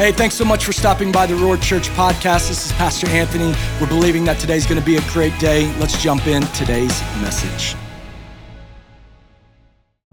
Hey, thanks so much for stopping by the Roar Church podcast. This is Pastor Anthony. We're believing that today's going to be a great day. Let's jump in today's message.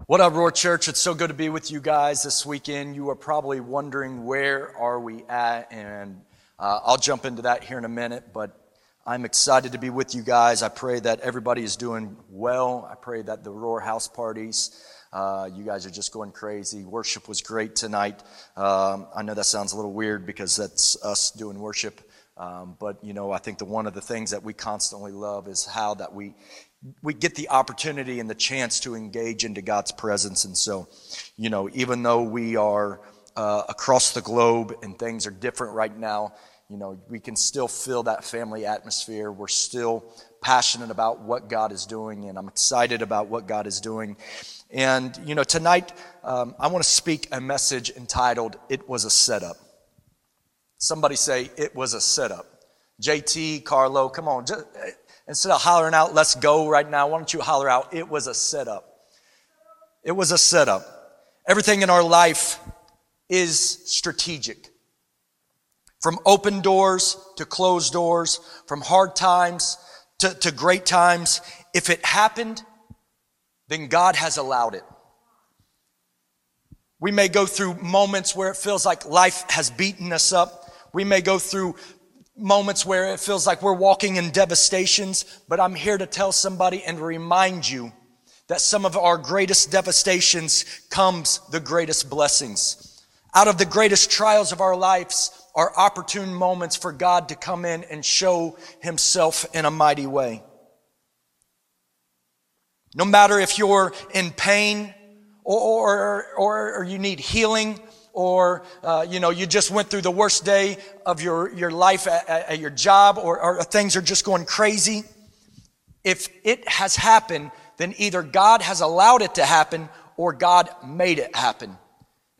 What up, Roar Church? It's so good to be with you guys this weekend. You are probably wondering where are we at, and uh, I'll jump into that here in a minute. But I'm excited to be with you guys. I pray that everybody is doing well. I pray that the Roar House parties uh, you guys are just going crazy. Worship was great tonight. Um, I know that sounds a little weird because that's us doing worship. Um, but you know, I think the one of the things that we constantly love is how that we we get the opportunity and the chance to engage into God's presence. And so, you know, even though we are uh, across the globe and things are different right now, you know, we can still feel that family atmosphere. We're still passionate about what God is doing, and I'm excited about what God is doing. And, you know, tonight um, I want to speak a message entitled, It Was a Setup. Somebody say, It was a setup. JT, Carlo, come on. Just, instead of hollering out, let's go right now, why don't you holler out, It was a setup. It was a setup. Everything in our life is strategic. From open doors to closed doors, from hard times to, to great times. If it happened, then God has allowed it. We may go through moments where it feels like life has beaten us up. We may go through moments where it feels like we're walking in devastations, but I'm here to tell somebody and remind you that some of our greatest devastations comes the greatest blessings. Out of the greatest trials of our lives are opportune moments for God to come in and show himself in a mighty way. No matter if you're in pain or, or, or, you need healing or uh, you know you just went through the worst day of your, your life at, at your job or, or things are just going crazy if it has happened then either god has allowed it to happen or god made it happen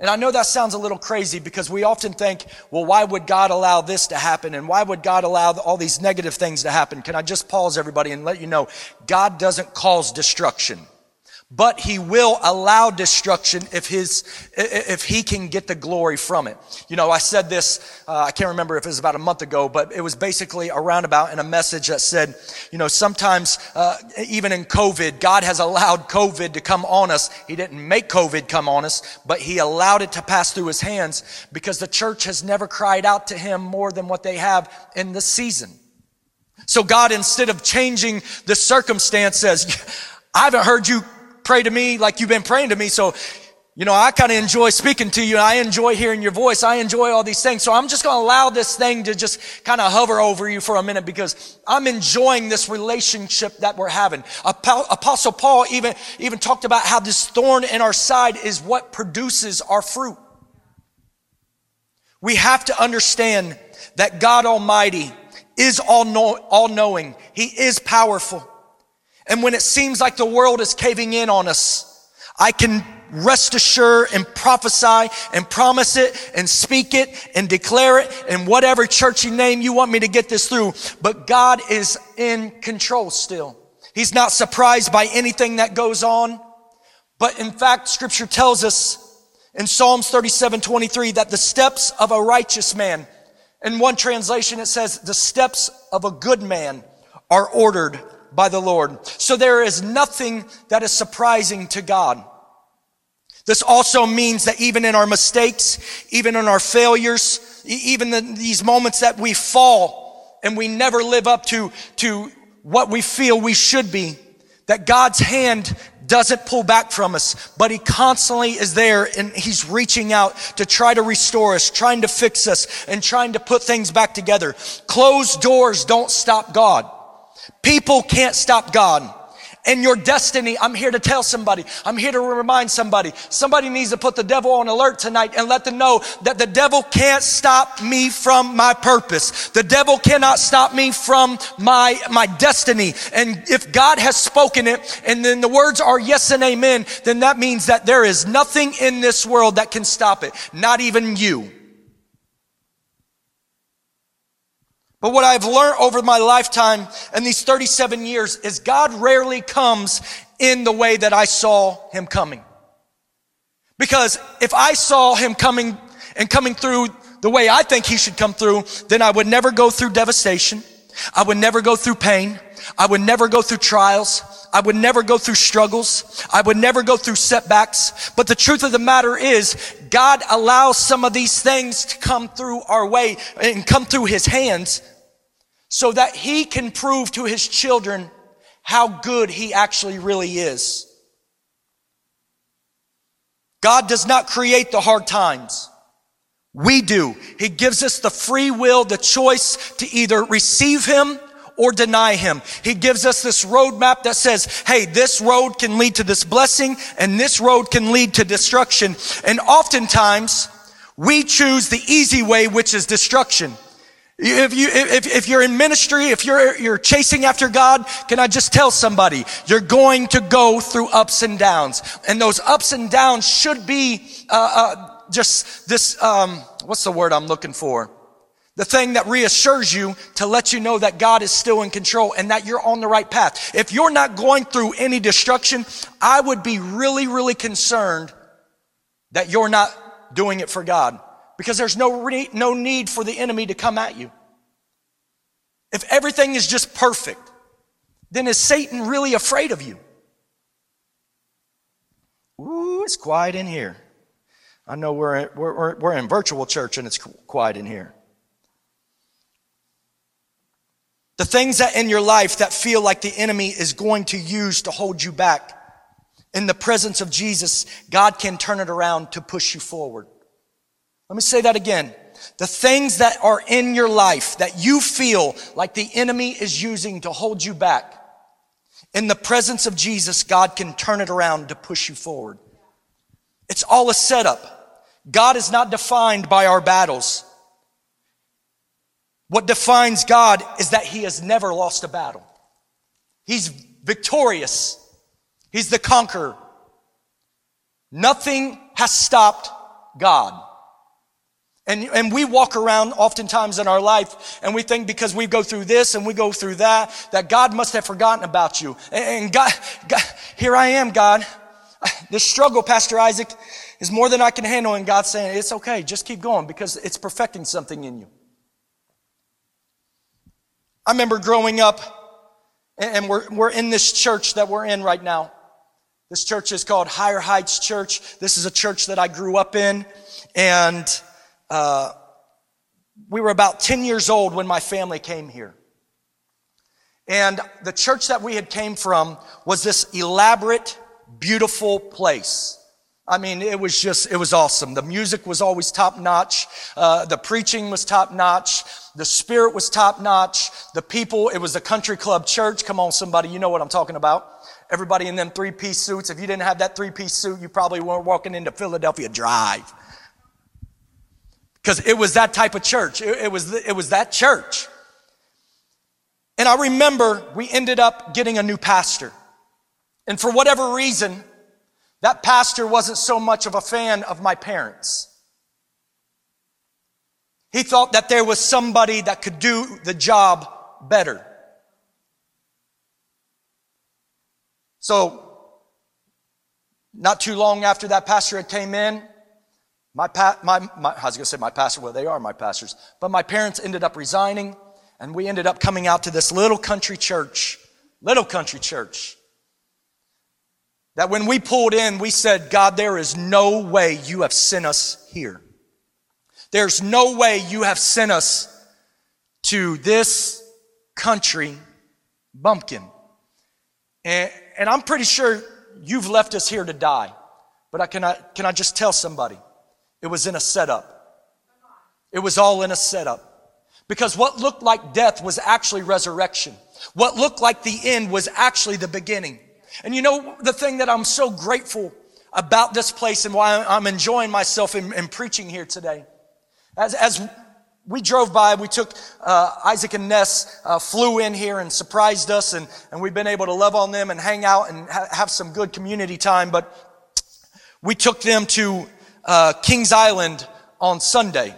and I know that sounds a little crazy because we often think, well, why would God allow this to happen? And why would God allow all these negative things to happen? Can I just pause everybody and let you know God doesn't cause destruction but he will allow destruction if his if he can get the glory from it. You know i said this uh, i can't remember if it was about a month ago but it was basically a roundabout in a message that said you know sometimes uh, even in covid god has allowed covid to come on us. He didn't make covid come on us but he allowed it to pass through his hands because the church has never cried out to him more than what they have in this season. So god instead of changing the circumstance says i haven't heard you pray to me like you've been praying to me. So, you know, I kind of enjoy speaking to you. I enjoy hearing your voice. I enjoy all these things. So I'm just going to allow this thing to just kind of hover over you for a minute because I'm enjoying this relationship that we're having. Apostle Paul even, even talked about how this thorn in our side is what produces our fruit. We have to understand that God Almighty is all, know, all knowing. He is powerful. And when it seems like the world is caving in on us, I can rest assured and prophesy and promise it and speak it and declare it in whatever churchy name you want me to get this through. But God is in control still. He's not surprised by anything that goes on. But in fact, scripture tells us in Psalms 37, 23 that the steps of a righteous man, in one translation it says, the steps of a good man are ordered by the Lord. So there is nothing that is surprising to God. This also means that even in our mistakes, even in our failures, even the, these moments that we fall and we never live up to, to what we feel we should be, that God's hand doesn't pull back from us, but He constantly is there and He's reaching out to try to restore us, trying to fix us, and trying to put things back together. Closed doors don't stop God. People can't stop God. And your destiny, I'm here to tell somebody, I'm here to remind somebody, somebody needs to put the devil on alert tonight and let them know that the devil can't stop me from my purpose. The devil cannot stop me from my, my destiny. And if God has spoken it and then the words are yes and amen, then that means that there is nothing in this world that can stop it. Not even you. But what I've learned over my lifetime and these 37 years is God rarely comes in the way that I saw him coming. Because if I saw him coming and coming through the way I think he should come through, then I would never go through devastation. I would never go through pain. I would never go through trials. I would never go through struggles. I would never go through setbacks. But the truth of the matter is, God allows some of these things to come through our way and come through his hands so that he can prove to his children how good he actually really is. God does not create the hard times. We do. He gives us the free will, the choice to either receive Him or deny Him. He gives us this roadmap that says, hey, this road can lead to this blessing and this road can lead to destruction. And oftentimes we choose the easy way, which is destruction. If you, if, if you're in ministry, if you're, you're chasing after God, can I just tell somebody, you're going to go through ups and downs. And those ups and downs should be, uh, uh, just this, um, what's the word I'm looking for? The thing that reassures you to let you know that God is still in control and that you're on the right path. If you're not going through any destruction, I would be really, really concerned that you're not doing it for God because there's no, re- no need for the enemy to come at you. If everything is just perfect, then is Satan really afraid of you? Ooh, it's quiet in here. I know we're, we're, we're in virtual church and it's quiet in here. The things that in your life that feel like the enemy is going to use to hold you back, in the presence of Jesus, God can turn it around to push you forward. Let me say that again. The things that are in your life that you feel like the enemy is using to hold you back, in the presence of Jesus, God can turn it around to push you forward. It's all a setup. God is not defined by our battles. What defines God is that he has never lost a battle. He's victorious. He's the conqueror. Nothing has stopped God. And, and we walk around oftentimes in our life and we think because we go through this and we go through that, that God must have forgotten about you. And God, God here I am, God. This struggle, Pastor Isaac, is more than I can handle. And God's saying, it's okay, just keep going because it's perfecting something in you. I remember growing up, and we're, we're in this church that we're in right now. This church is called Higher Heights Church. This is a church that I grew up in. And uh, we were about 10 years old when my family came here. And the church that we had came from was this elaborate, beautiful place. I mean, it was just, it was awesome. The music was always top notch. Uh, the preaching was top notch. The spirit was top notch. The people, it was a country club church. Come on, somebody, you know what I'm talking about. Everybody in them three piece suits. If you didn't have that three piece suit, you probably weren't walking into Philadelphia Drive. Because it was that type of church. It, it was, it was that church. And I remember we ended up getting a new pastor. And for whatever reason, that pastor wasn't so much of a fan of my parents. He thought that there was somebody that could do the job better. So, not too long after that pastor had came in, my, pa- my, my I was going to say my pastor, well, they are my pastors, but my parents ended up resigning, and we ended up coming out to this little country church, little country church. That when we pulled in, we said, God, there is no way you have sent us here. There's no way you have sent us to this country bumpkin. And, and I'm pretty sure you've left us here to die. But I, can, I, can I just tell somebody? It was in a setup. It was all in a setup. Because what looked like death was actually resurrection. What looked like the end was actually the beginning. And you know, the thing that I'm so grateful about this place and why I'm enjoying myself in, in preaching here today. As, as we drove by, we took uh, Isaac and Ness uh, flew in here and surprised us, and, and we've been able to love on them and hang out and ha- have some good community time. But we took them to uh, Kings Island on Sunday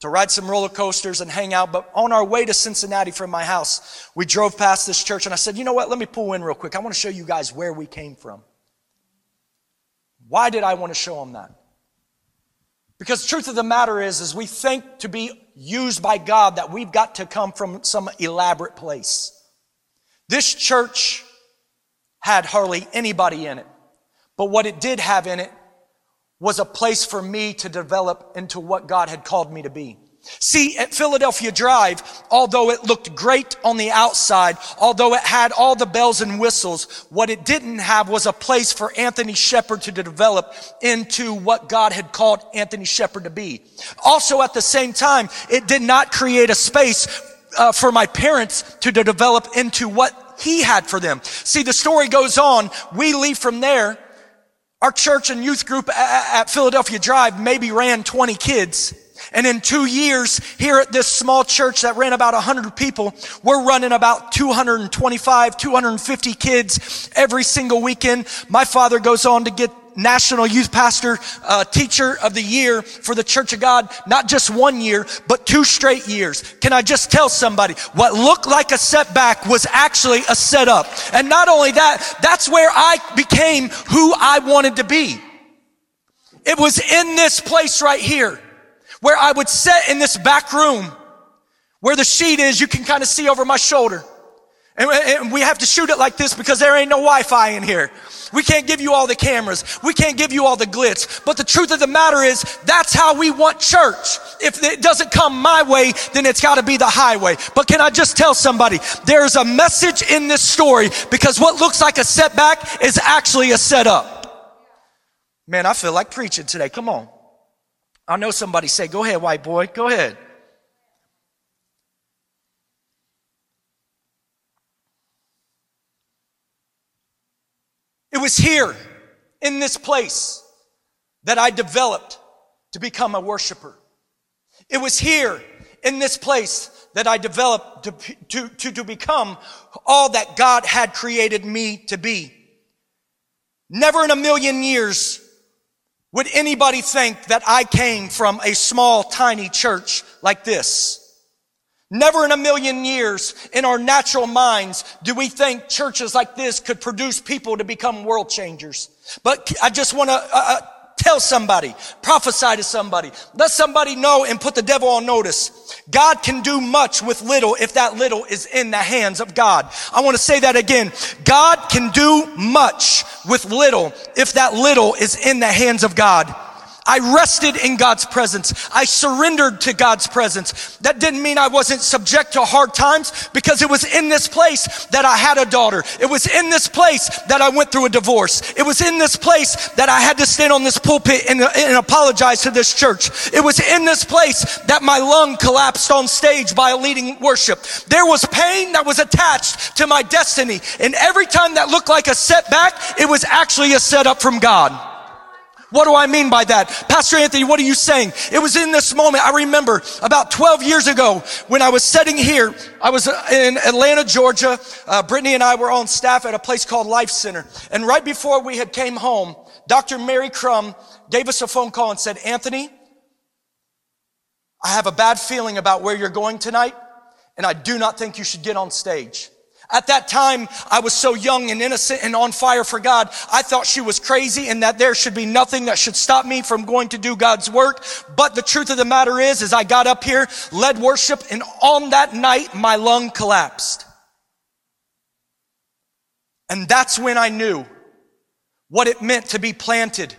to ride some roller coasters and hang out. But on our way to Cincinnati from my house, we drove past this church and I said, you know what? Let me pull in real quick. I want to show you guys where we came from. Why did I want to show them that? Because the truth of the matter is, is we think to be used by God that we've got to come from some elaborate place. This church had hardly anybody in it. But what it did have in it was a place for me to develop into what God had called me to be. See, at Philadelphia Drive, although it looked great on the outside, although it had all the bells and whistles, what it didn't have was a place for Anthony Shepard to develop into what God had called Anthony Shepard to be. Also, at the same time, it did not create a space uh, for my parents to develop into what he had for them. See, the story goes on. We leave from there. Our church and youth group at Philadelphia Drive maybe ran 20 kids. And in two years, here at this small church that ran about 100 people, we're running about 225, 250 kids every single weekend. My father goes on to get National Youth Pastor uh, Teacher of the Year for the Church of God, not just one year, but two straight years. Can I just tell somebody what looked like a setback was actually a setup? And not only that, that's where I became who I wanted to be. It was in this place right here where I would sit in this back room where the sheet is, you can kind of see over my shoulder. And, and we have to shoot it like this because there ain't no Wi-Fi in here. We can't give you all the cameras. We can't give you all the glitz. But the truth of the matter is, that's how we want church. If it doesn't come my way, then it's got to be the highway. But can I just tell somebody, there's a message in this story because what looks like a setback is actually a setup. Man, I feel like preaching today. Come on. I know somebody say, go ahead, white boy. Go ahead. It was here in this place that I developed to become a worshiper. It was here in this place that I developed to, to, to, to become all that God had created me to be. Never in a million years would anybody think that I came from a small, tiny church like this. Never in a million years in our natural minds do we think churches like this could produce people to become world changers. But I just want to uh, uh, tell somebody, prophesy to somebody, let somebody know and put the devil on notice. God can do much with little if that little is in the hands of God. I want to say that again. God can do much with little if that little is in the hands of God. I rested in God's presence. I surrendered to God's presence. That didn't mean I wasn't subject to hard times because it was in this place that I had a daughter. It was in this place that I went through a divorce. It was in this place that I had to stand on this pulpit and, and apologize to this church. It was in this place that my lung collapsed on stage by a leading worship. There was pain that was attached to my destiny. And every time that looked like a setback, it was actually a setup from God. What do I mean by that? Pastor Anthony, what are you saying? It was in this moment. I remember about 12 years ago when I was sitting here. I was uh, in Atlanta, Georgia. Uh, Brittany and I were on staff at a place called Life Center. And right before we had came home, Dr. Mary Crum gave us a phone call and said, Anthony, I have a bad feeling about where you're going tonight, and I do not think you should get on stage. At that time, I was so young and innocent and on fire for God. I thought she was crazy and that there should be nothing that should stop me from going to do God's work. But the truth of the matter is, as I got up here, led worship, and on that night, my lung collapsed. And that's when I knew what it meant to be planted,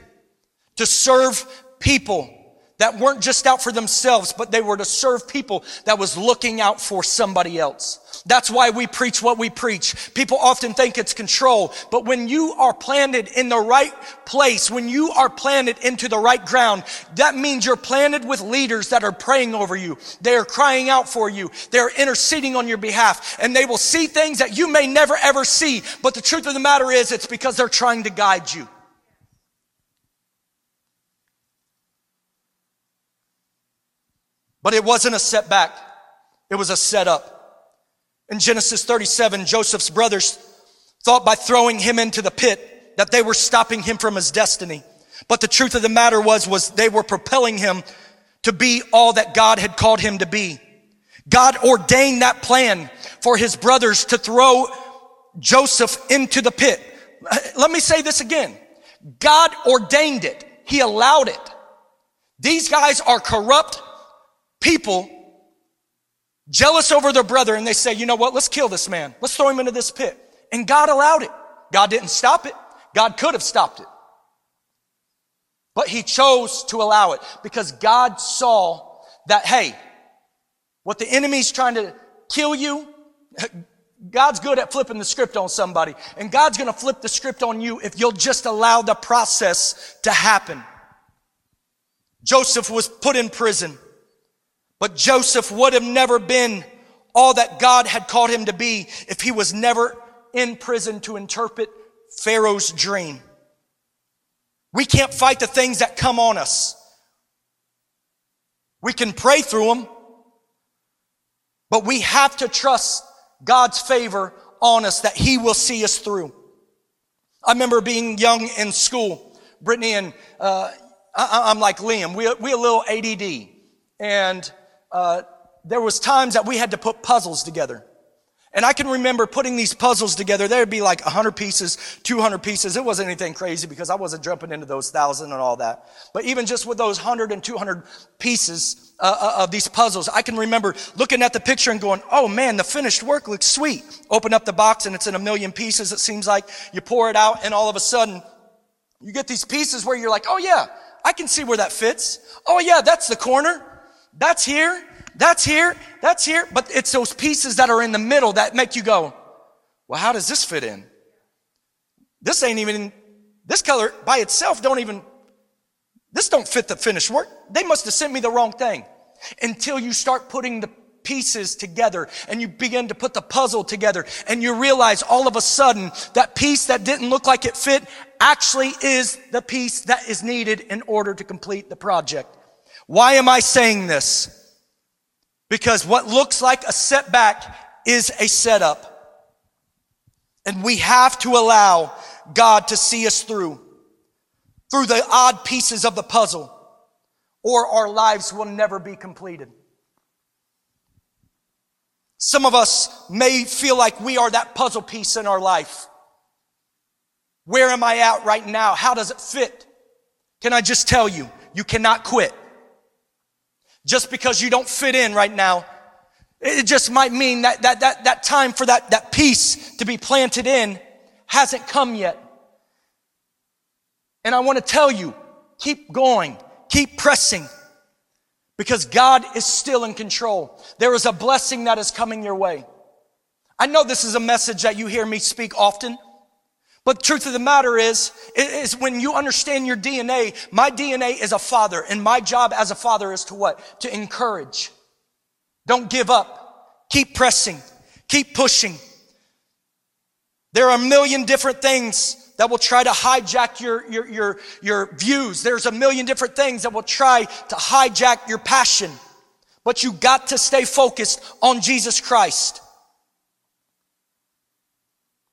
to serve people that weren't just out for themselves, but they were to serve people that was looking out for somebody else. That's why we preach what we preach. People often think it's control, but when you are planted in the right place, when you are planted into the right ground, that means you're planted with leaders that are praying over you. They are crying out for you. They're interceding on your behalf and they will see things that you may never ever see. But the truth of the matter is it's because they're trying to guide you. But it wasn't a setback. It was a setup. In Genesis 37, Joseph's brothers thought by throwing him into the pit that they were stopping him from his destiny. But the truth of the matter was, was they were propelling him to be all that God had called him to be. God ordained that plan for his brothers to throw Joseph into the pit. Let me say this again. God ordained it. He allowed it. These guys are corrupt people, jealous over their brother, and they say, you know what, let's kill this man. Let's throw him into this pit. And God allowed it. God didn't stop it. God could have stopped it. But he chose to allow it because God saw that, hey, what the enemy's trying to kill you, God's good at flipping the script on somebody. And God's going to flip the script on you if you'll just allow the process to happen. Joseph was put in prison, but Joseph would have never been all that God had called him to be if he was never in prison to interpret Pharaoh's dream. We can't fight the things that come on us. We can pray through them, but we have to trust God's favor on us that He will see us through. I remember being young in school. Brittany and uh, I, am like Liam. We we a little ADD, and uh, there was times that we had to put puzzles together. And I can remember putting these puzzles together. There'd be like 100 pieces, 200 pieces. It wasn't anything crazy because I wasn't jumping into those thousand and all that. But even just with those 100 and 200 pieces uh, uh, of these puzzles, I can remember looking at the picture and going, oh man, the finished work looks sweet. Open up the box and it's in a million pieces. It seems like you pour it out and all of a sudden you get these pieces where you're like, oh yeah, I can see where that fits. Oh yeah, that's the corner. That's here. That's here, that's here, but it's those pieces that are in the middle that make you go, well, how does this fit in? This ain't even, this color by itself don't even, this don't fit the finished work. They must have sent me the wrong thing. Until you start putting the pieces together and you begin to put the puzzle together and you realize all of a sudden that piece that didn't look like it fit actually is the piece that is needed in order to complete the project. Why am I saying this? Because what looks like a setback is a setup. And we have to allow God to see us through, through the odd pieces of the puzzle, or our lives will never be completed. Some of us may feel like we are that puzzle piece in our life. Where am I at right now? How does it fit? Can I just tell you, you cannot quit. Just because you don't fit in right now, it just might mean that, that, that, that time for that, that piece to be planted in hasn't come yet. And I want to tell you, keep going, keep pressing, because God is still in control. There is a blessing that is coming your way. I know this is a message that you hear me speak often. But the truth of the matter is, is when you understand your DNA, my DNA is a father, and my job as a father is to what? To encourage. Don't give up. Keep pressing. Keep pushing. There are a million different things that will try to hijack your, your, your, your views. There's a million different things that will try to hijack your passion. But you got to stay focused on Jesus Christ.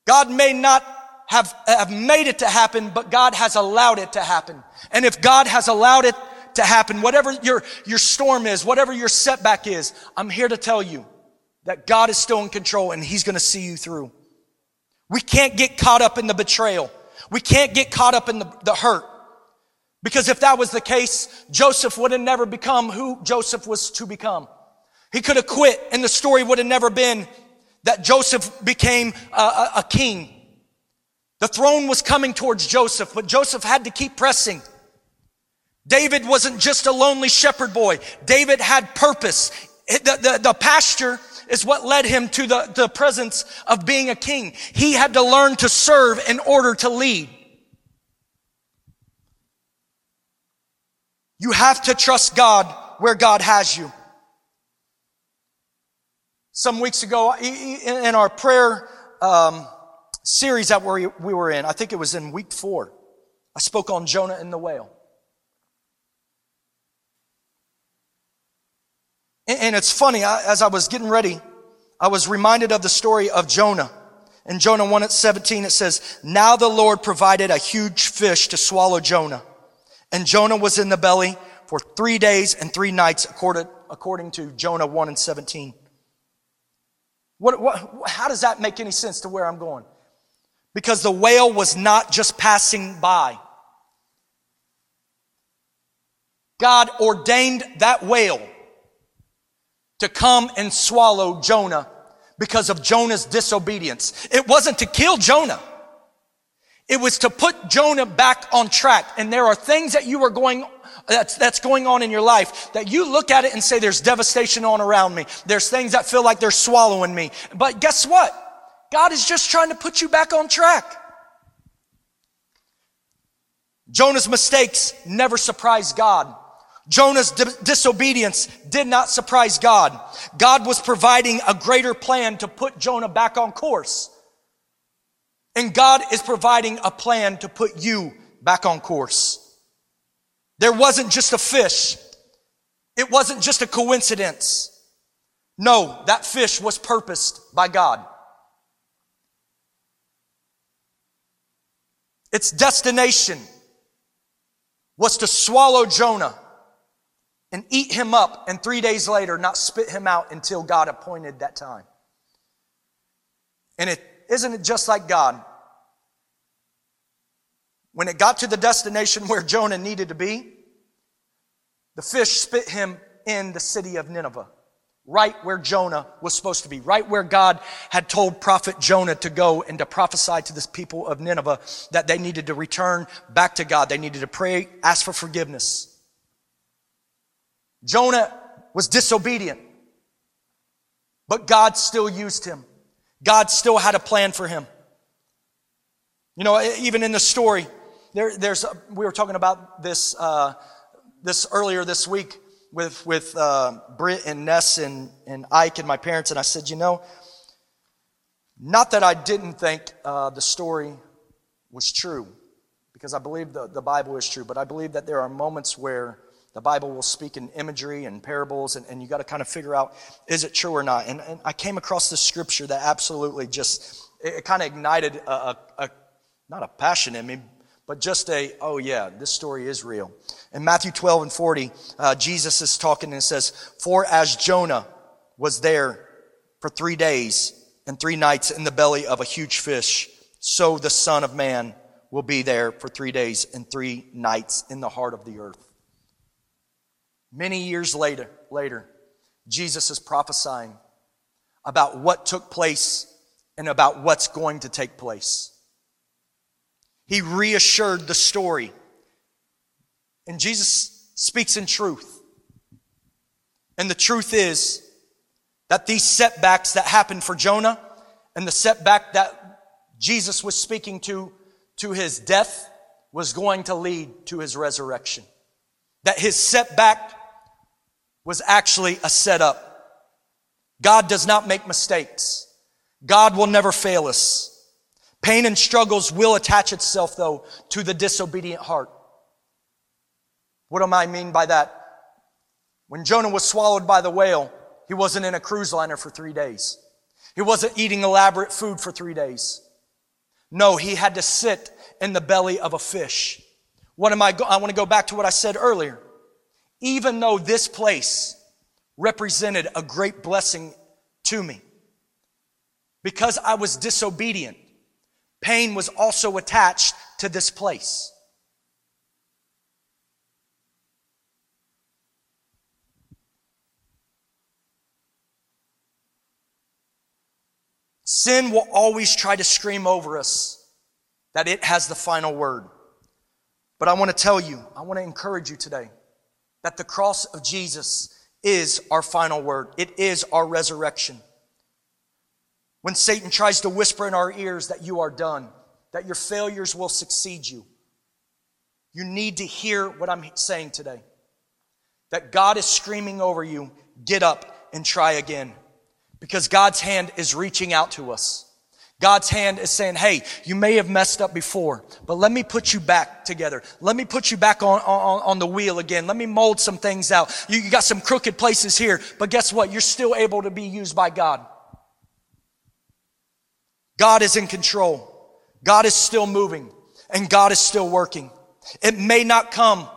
God may not have, have made it to happen, but God has allowed it to happen. And if God has allowed it to happen, whatever your, your storm is, whatever your setback is, I'm here to tell you that God is still in control and He's going to see you through. We can't get caught up in the betrayal. We can't get caught up in the, the hurt. Because if that was the case, Joseph would have never become who Joseph was to become. He could have quit and the story would have never been that Joseph became a, a, a king. The throne was coming towards Joseph, but Joseph had to keep pressing. David wasn't just a lonely shepherd boy. David had purpose. The, the, the pasture is what led him to the, the presence of being a king. He had to learn to serve in order to lead. You have to trust God where God has you. Some weeks ago, in our prayer um, series that we were in, I think it was in week four, I spoke on Jonah and the whale. And it's funny, as I was getting ready, I was reminded of the story of Jonah. In Jonah 1 at 17, it says, Now the Lord provided a huge fish to swallow Jonah. And Jonah was in the belly for three days and three nights, according, according to Jonah 1 and 17. What, what, how does that make any sense to where I'm going? Because the whale was not just passing by. God ordained that whale to come and swallow Jonah because of Jonah's disobedience. It wasn't to kill Jonah. It was to put Jonah back on track. And there are things that you are going that's, that's going on in your life that you look at it and say, there's devastation on around me. There's things that feel like they're swallowing me. But guess what? God is just trying to put you back on track. Jonah's mistakes never surprised God. Jonah's di- disobedience did not surprise God. God was providing a greater plan to put Jonah back on course. And God is providing a plan to put you back on course. There wasn't just a fish. It wasn't just a coincidence. No, that fish was purposed by God. Its destination was to swallow Jonah and eat him up, and three days later, not spit him out until God appointed that time. And it isn't it just like God? When it got to the destination where Jonah needed to be, the fish spit him in the city of Nineveh, right where Jonah was supposed to be, right where God had told prophet Jonah to go and to prophesy to this people of Nineveh that they needed to return back to God. They needed to pray, ask for forgiveness. Jonah was disobedient, but God still used him. God still had a plan for him. You know, even in the story, there, there's, we were talking about this, uh, this earlier this week with, with uh, Britt and Ness and, and Ike and my parents, and I said, you know, not that I didn't think uh, the story was true, because I believe the, the Bible is true, but I believe that there are moments where the Bible will speak in imagery and parables, and, and you got to kind of figure out is it true or not. And, and I came across this scripture that absolutely just it, it kind of ignited a, a, a, not a passion in me, but just a oh yeah, this story is real. In Matthew 12 and 40, uh, Jesus is talking and says, "For as Jonah was there for three days and three nights in the belly of a huge fish, so the Son of Man will be there for three days and three nights in the heart of the earth." Many years later, later, Jesus is prophesying about what took place and about what's going to take place. He reassured the story. And Jesus speaks in truth. And the truth is that these setbacks that happened for Jonah and the setback that Jesus was speaking to to his death was going to lead to his resurrection. That his setback was actually a setup. God does not make mistakes. God will never fail us. Pain and struggles will attach itself, though, to the disobedient heart. What do I mean by that? When Jonah was swallowed by the whale, he wasn't in a cruise liner for three days. He wasn't eating elaborate food for three days. No, he had to sit in the belly of a fish. What am I, I want to go back to what I said earlier even though this place represented a great blessing to me. Because I was disobedient, pain was also attached to this place. Sin will always try to scream over us that it has the final word. But I want to tell you, I want to encourage you today that the cross of Jesus is our final word. It is our resurrection. When Satan tries to whisper in our ears that you are done, that your failures will succeed you, you need to hear what I'm saying today. That God is screaming over you, get up and try again. Because God's hand is reaching out to us. God's hand is saying, Hey, you may have messed up before, but let me put you back together. Let me put you back on, on, on the wheel again. Let me mold some things out. You, you got some crooked places here, but guess what? You're still able to be used by God. God is in control. God is still moving and God is still working. It may not come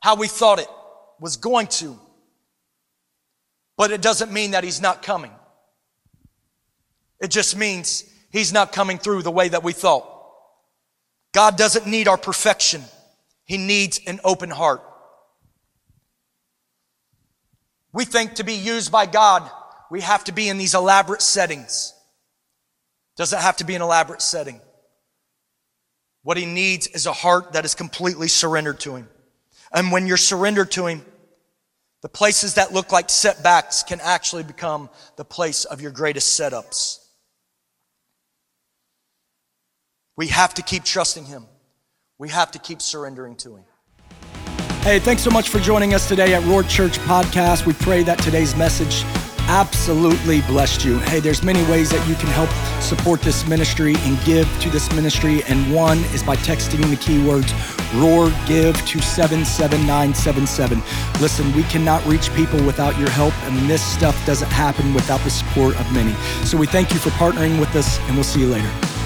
how we thought it was going to, but it doesn't mean that He's not coming. It just means He's not coming through the way that we thought. God doesn't need our perfection. He needs an open heart. We think to be used by God, we have to be in these elaborate settings. Doesn't have to be an elaborate setting. What he needs is a heart that is completely surrendered to him. And when you're surrendered to him, the places that look like setbacks can actually become the place of your greatest setups. We have to keep trusting him. We have to keep surrendering to him. Hey, thanks so much for joining us today at Roar Church Podcast. We pray that today's message absolutely blessed you. Hey, there's many ways that you can help support this ministry and give to this ministry, and one is by texting the keywords ROAR GIVE to 77977. Listen, we cannot reach people without your help, and this stuff doesn't happen without the support of many. So we thank you for partnering with us, and we'll see you later.